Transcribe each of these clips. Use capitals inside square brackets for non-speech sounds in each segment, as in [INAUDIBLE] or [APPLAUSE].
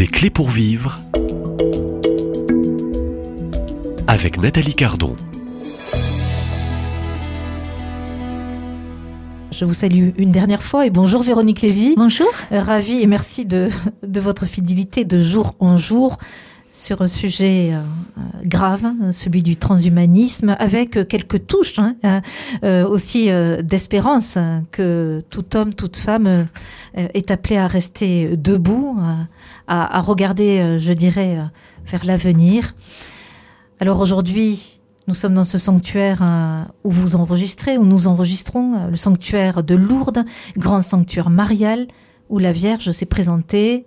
Des clés pour vivre avec Nathalie Cardon. Je vous salue une dernière fois et bonjour Véronique Lévy. Bonjour. Euh, Ravie et merci de, de votre fidélité de jour en jour sur un sujet euh, grave, hein, celui du transhumanisme, avec quelques touches hein, euh, aussi euh, d'espérance hein, que tout homme, toute femme euh, est appelé à rester debout, à, à regarder, euh, je dirais, euh, vers l'avenir. Alors aujourd'hui, nous sommes dans ce sanctuaire euh, où vous enregistrez, où nous enregistrons, euh, le sanctuaire de Lourdes, grand sanctuaire marial, où la Vierge s'est présentée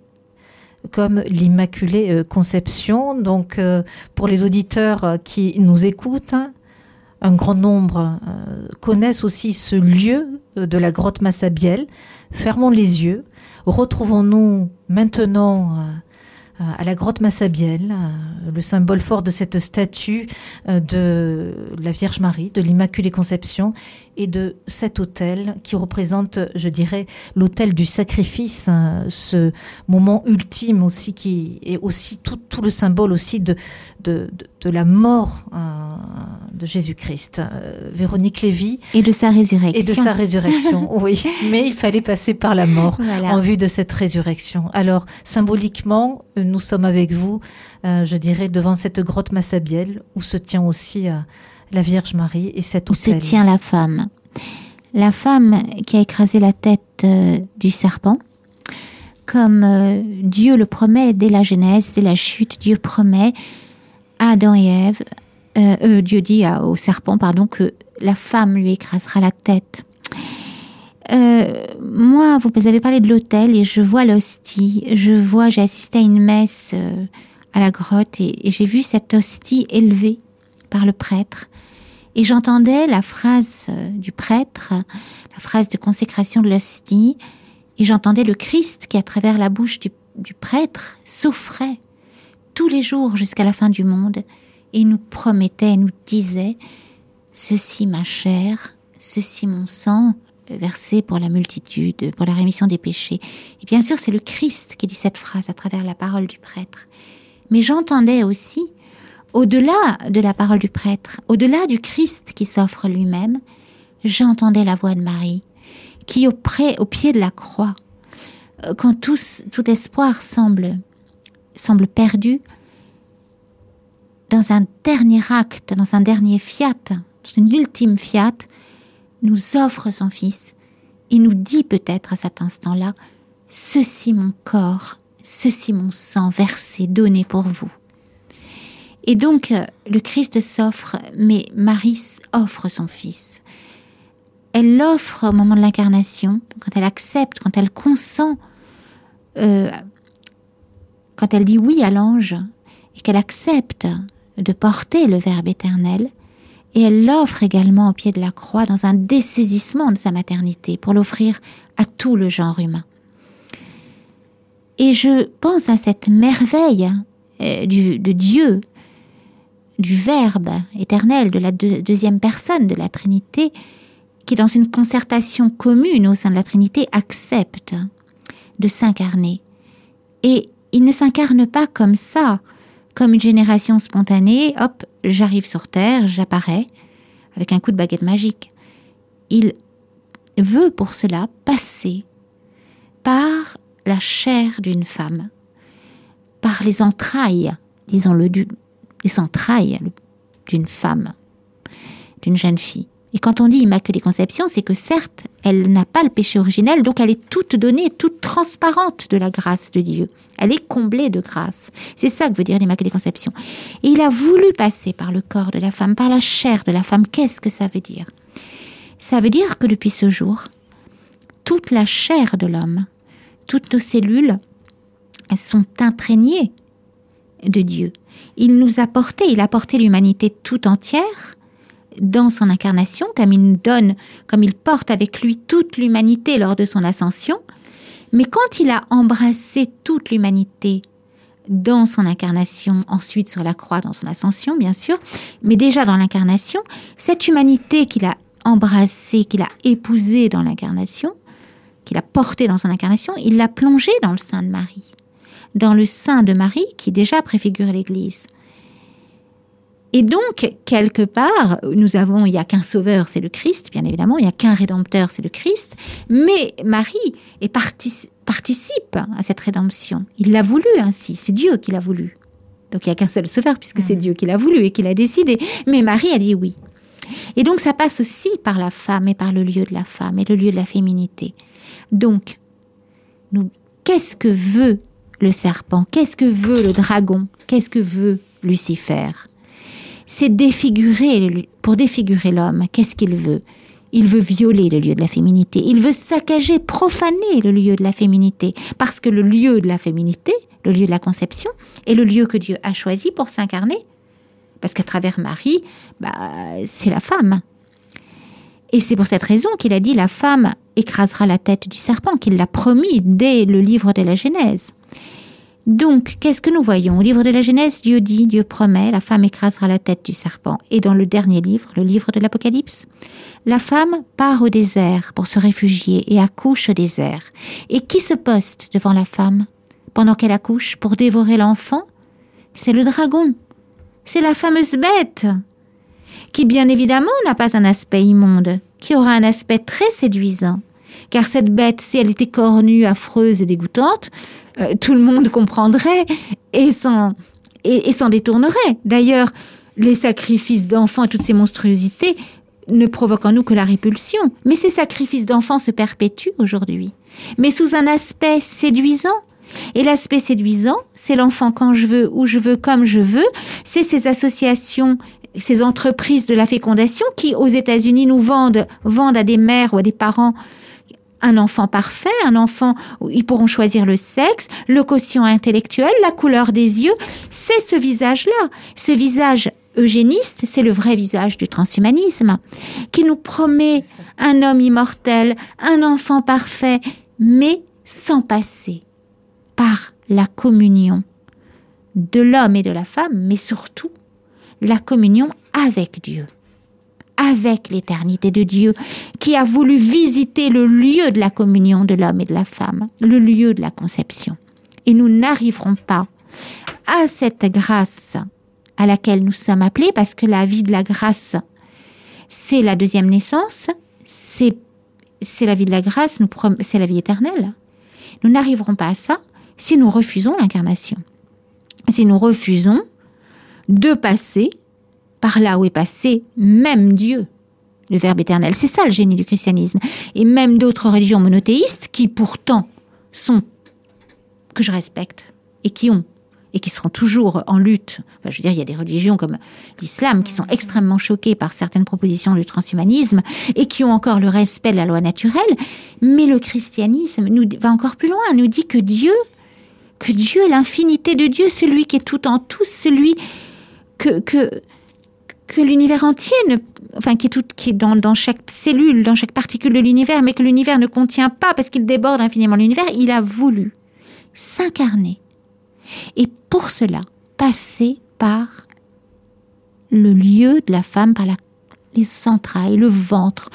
comme l'Immaculée euh, Conception. Donc, euh, pour les auditeurs euh, qui nous écoutent, hein, un grand nombre connaissent aussi ce lieu de la grotte Massabielle. Fermons les yeux. Retrouvons-nous maintenant à la grotte Massabielle, euh, le symbole fort de cette statue euh, de la Vierge Marie, de l'Immaculée Conception et de cet autel qui représente, je dirais, l'autel du sacrifice, hein, ce moment ultime aussi qui est aussi tout, le symbole aussi de, de la mort euh, de Jésus-Christ. Euh, Véronique Lévy Et de sa résurrection. et de sa résurrection, [LAUGHS] oui. Mais il fallait passer par la mort Voilà. en vue de cette résurrection. Alors, symboliquement, euh, nous sommes avec vous, euh, je dirais, devant cette grotte Massabielle où se tient aussi la Vierge Marie et cet Où se tient la femme. La femme qui a écrasé la tête du serpent. Comme Dieu le promet dès la Genèse, dès la chute, Dieu promet Adam et Ève, euh, euh, Dieu dit au serpent, pardon, que la femme lui écrasera la tête. Euh, moi, vous avez parlé de l'autel et je vois l'hostie. Je vois, j'ai assisté à une messe à la grotte et, j'ai vu cette hostie élevée par le prêtre. Et j'entendais la phrase du prêtre, la phrase de consécration de l'hostie, et j'entendais le Christ qui, à travers la bouche du, prêtre, souffrait les jours jusqu'à la fin du monde, et nous promettait, nous disait, Ceci ma chair, ceci mon sang, versé pour la multitude, pour la rémission des péchés. Et bien sûr, c'est le Christ qui dit cette phrase à travers la parole du prêtre. Mais j'entendais aussi, au-delà de la parole du prêtre, au-delà du Christ qui s'offre lui-même, j'entendais la voix de Marie, qui auprès, au pied de la croix, euh, quand tous, tout espoir semble, semble perdu, dans un dernier acte, dans un dernier fiat, dans une ultime fiat, nous offre son Fils et nous dit peut-être à cet instant-là, Ceci mon corps, ceci mon sang versé, donné pour vous. Et donc, euh, le Christ s'offre, mais Marie offre son Fils. Elle l'offre au moment de l'incarnation, quand elle accepte, quand elle consent, euh, quand elle dit oui à l'ange, et qu'elle accepte de porter le Verbe éternel, et elle l'offre également au pied de la croix dans un dessaisissement de sa maternité pour l'offrir à tout le genre humain. Et je pense à cette merveille euh, du, de Dieu, du Verbe éternel, de la deux- deuxième personne de la Trinité, qui dans une concertation commune au sein de la Trinité accepte de s'incarner. Et il ne s'incarne pas comme ça, comme une génération spontanée, hop, j'arrive sur Terre, j'apparais, avec un coup de baguette magique. Il veut pour cela passer par la chair d'une femme, par les entrailles, disons-le, les entrailles d'une femme, d'une jeune fille. Et quand on dit Immaculée Conception, c'est que certes, elle n'a pas le péché originel, donc elle est toute donnée, toute transparente de la grâce de Dieu. Elle est comblée de grâce. C'est ça que veut dire l'Immaculée Conception. Et il a voulu passer par le corps de la femme, par la chair de la femme. Qu'est-ce que ça veut dire? Ça veut dire que depuis ce jour, toute la chair de l'homme, toutes nos cellules, elles sont imprégnées de Dieu. Il nous a porté, il a porté l'humanité tout entière dans son incarnation, comme il donne, comme il porte avec lui toute l'humanité lors de son ascension. Mais quand il a embrassé toute l'humanité dans son incarnation, ensuite sur la croix dans son ascension, bien sûr, mais déjà dans l'incarnation, cette humanité qu'il a embrassée, qu'il a épousée dans l'incarnation, qu'il a portée dans son incarnation, il l'a plongée dans le sein de Marie. dans le sein de Marie qui déjà préfigure l'Église. Et donc, quelque part, nous avons, il n'y a qu'un sauveur, c'est le Christ, bien évidemment, il n'y a qu'un rédempteur, c'est le Christ, mais Marie est participe à cette rédemption. Il l'a voulu ainsi, c'est Dieu qui l'a voulu. Donc il n'y a qu'un seul sauveur, puisque c'est mm. Dieu qui l'a voulu et qui l'a décidé. Mais Marie a dit oui. Et donc ça passe aussi par la femme et par le lieu de la femme et le lieu de la féminité. Donc, qu'est-ce que veut le serpent? Qu'est-ce que veut le dragon? Qu'est-ce que veut Lucifer? C'est défigurer, pour défigurer l'homme. Qu'est-ce qu'il veut? Il veut violer le lieu de la féminité, il veut saccager, profaner le lieu de la féminité, parce que le lieu de la féminité, le lieu de la conception, est le lieu que Dieu a choisi pour s'incarner, parce qu'à travers Marie, bah, c'est la femme. Et c'est pour cette raison qu'il a dit la femme écrasera la tête du serpent, qu'il l'a promis dès le livre de la Genèse. Donc, qu'est-ce que nous voyons? Au livre de la Genèse, Dieu dit, Dieu promet, la femme écrasera la tête du serpent. Et dans le dernier livre, le livre de l'Apocalypse, la femme part au désert pour se réfugier et accouche au désert. Et qui se poste devant la femme pendant qu'elle accouche pour dévorer l'enfant? C'est le dragon. C'est la fameuse bête qui bien évidemment n'a pas un aspect immonde, qui aura un aspect très séduisant. Car cette bête, si elle était cornue, affreuse et dégoûtante, euh, tout le monde comprendrait et s'en et, s'en détournerait. D'ailleurs, les sacrifices d'enfants, toutes ces monstruosités, ne provoquent en nous que la répulsion. Mais ces sacrifices d'enfants se perpétuent aujourd'hui, mais sous un aspect séduisant. Et l'aspect séduisant, c'est l'enfant quand je veux, où je veux, comme je veux. C'est ces associations, ces entreprises de la fécondation qui, aux États-Unis, nous vendent, vendent à des mères ou à des parents un enfant parfait, un enfant où ils pourront choisir le sexe, le quotient intellectuel, la couleur des yeux. C'est ce visage-là. Ce visage eugéniste, c'est le vrai visage du transhumanisme, qui nous promet un homme immortel, un enfant parfait, mais sans passer par la communion de l'homme et de la femme, mais surtout la communion avec Dieu avec l'éternité de Dieu, qui a voulu visiter le lieu de la communion de l'homme et de la femme, le lieu de la conception. Et nous n'arriverons pas à cette grâce à laquelle nous sommes appelés, parce que la vie de la grâce, c'est la deuxième naissance, c'est, la vie de la grâce, c'est la vie éternelle. Nous n'arriverons pas à ça si nous refusons l'incarnation, si nous refusons de passer par là où est passé même Dieu, le Verbe éternel. C'est ça le génie du christianisme. Et même d'autres religions monothéistes qui pourtant sont, que je respecte, et qui ont, et qui seront toujours en lutte. Enfin, je veux dire, il y a des religions comme l'islam qui sont extrêmement choquées par certaines propositions du transhumanisme et qui ont encore le respect de la loi naturelle. Mais le christianisme nous va encore plus loin, nous dit que Dieu, que Dieu, l'infinité de Dieu, celui qui est tout en tous, celui que, que que l'univers entier, ne, enfin qui est, dans, chaque cellule, dans chaque particule de l'univers, mais que l'univers ne contient pas parce qu'il déborde infiniment l'univers, il a voulu s'incarner. Et pour cela, passer par le lieu de la femme, par la, les entrailles, le ventre,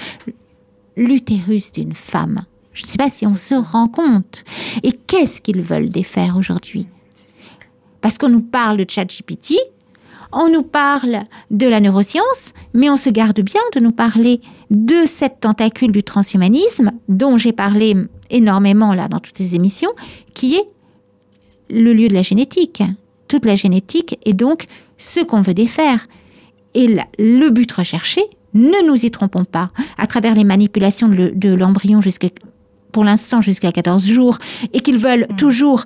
l'utérus d'une femme. Je ne sais pas si on se rend compte. Et qu'est-ce qu'ils veulent défaire aujourd'hui? Parce qu'on nous parle de ChatGPT, on nous parle de la neuroscience, mais on se garde bien de nous parler de cette tentacule du transhumanisme dont j'ai parlé énormément là dans toutes les émissions, qui est le lieu de la génétique. Toute la génétique est donc ce qu'on veut défaire. Et le but recherché, ne nous y trompons pas, à travers les manipulations de l'embryon jusqu'à pour l'instant jusqu'à 14 jours, et qu'ils veulent mmh. toujours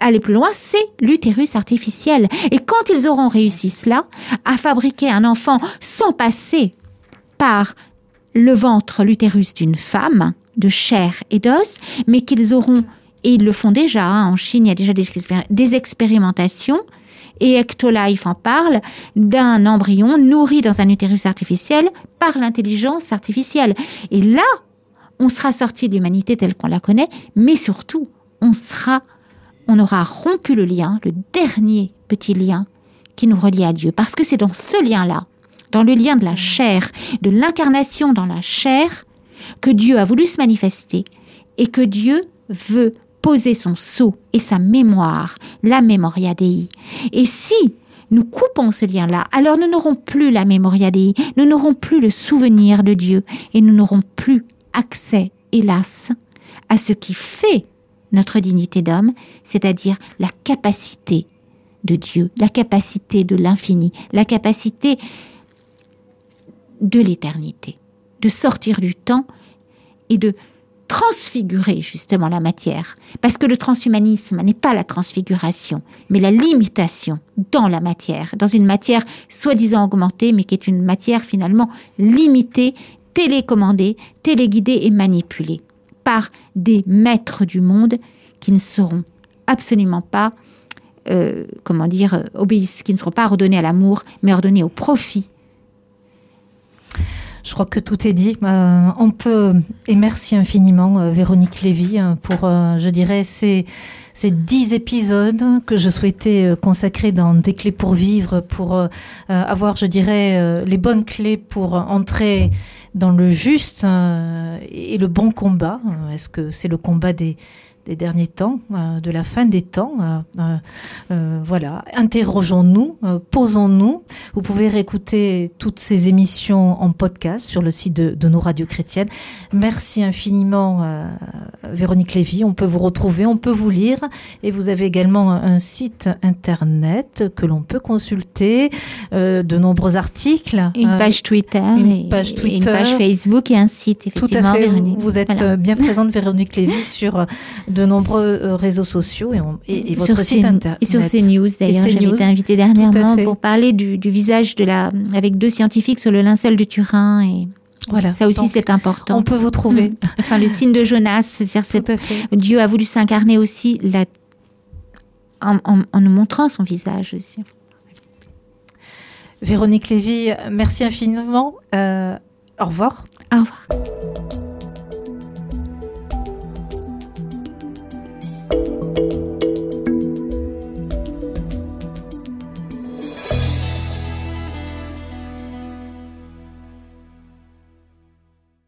aller plus loin, c'est l'utérus artificiel. Et quand ils auront réussi cela, à fabriquer un enfant sans passer par le ventre, l'utérus d'une femme, de chair et d'os, mais qu'ils auront, et ils le font déjà, hein, en Chine, il y a déjà des, expérimentations, et Ectolife en parle, d'un embryon nourri dans un utérus artificiel par l'intelligence artificielle. Et là, on sera sorti de l'humanité telle qu'on la connaît, mais surtout, on sera on aura rompu le lien, le dernier petit lien qui nous relie à Dieu. Parce que c'est dans ce lien-là, dans le lien de la chair, de l'incarnation dans la chair, que Dieu a voulu se manifester et que Dieu veut poser son sceau et sa mémoire, la Memoria Dei. Et si nous coupons ce lien-là, alors nous n'aurons plus la Memoria Dei, nous n'aurons plus le souvenir de Dieu et nous n'aurons plus accès, hélas, à ce qui fait notre dignité d'homme, c'est-à-dire la capacité de Dieu, la capacité de l'infini, la capacité de l'éternité, de sortir du temps et de transfigurer justement la matière. Parce que le transhumanisme n'est pas la transfiguration, mais la limitation dans la matière, dans une matière soi-disant augmentée, mais qui est une matière finalement limitée, télécommandée, téléguidée et manipulée par des maîtres du monde qui ne seront absolument pas, euh, comment dire, obéissent, qui ne seront pas ordonnés à l'amour, mais ordonnés au profit je crois que tout est dit. Euh, on peut, et merci infiniment, euh, Véronique Lévy, euh, pour, je dirais, ces, ces dix épisodes que je souhaitais consacrer dans Des clés pour vivre, pour avoir, je dirais, les bonnes clés pour entrer dans le juste et le bon combat. Est-ce que c'est le combat des des derniers temps, euh, de la fin des temps. Euh, euh, voilà, interrogeons-nous, posons-nous. Vous pouvez réécouter toutes ces émissions en podcast sur le site de, nos radios chrétiennes. Merci infiniment, Véronique Lévy. On peut vous retrouver, on peut vous lire, et vous avez également un site internet que l'on peut consulter, de nombreux articles, une page Twitter, une page Twitter, une page Facebook et un site effectivement. Tout à fait. Vous, êtes bien présente, Véronique Lévy, sur de nombreux euh, réseaux sociaux et, votre site internet. Et sur CNews, d'ailleurs, j'avais été invitée dernièrement pour parler du, visage de la, avec deux scientifiques sur le linceul de Turin et voilà. Ça aussi, c'est important. On peut vous trouver. Mm. Enfin, le signe de Jonas, c'est-à-dire Dieu a voulu s'incarner aussi la... en, nous montrant son visage aussi. Véronique Lévy, merci infiniment. Euh, au revoir. Au revoir.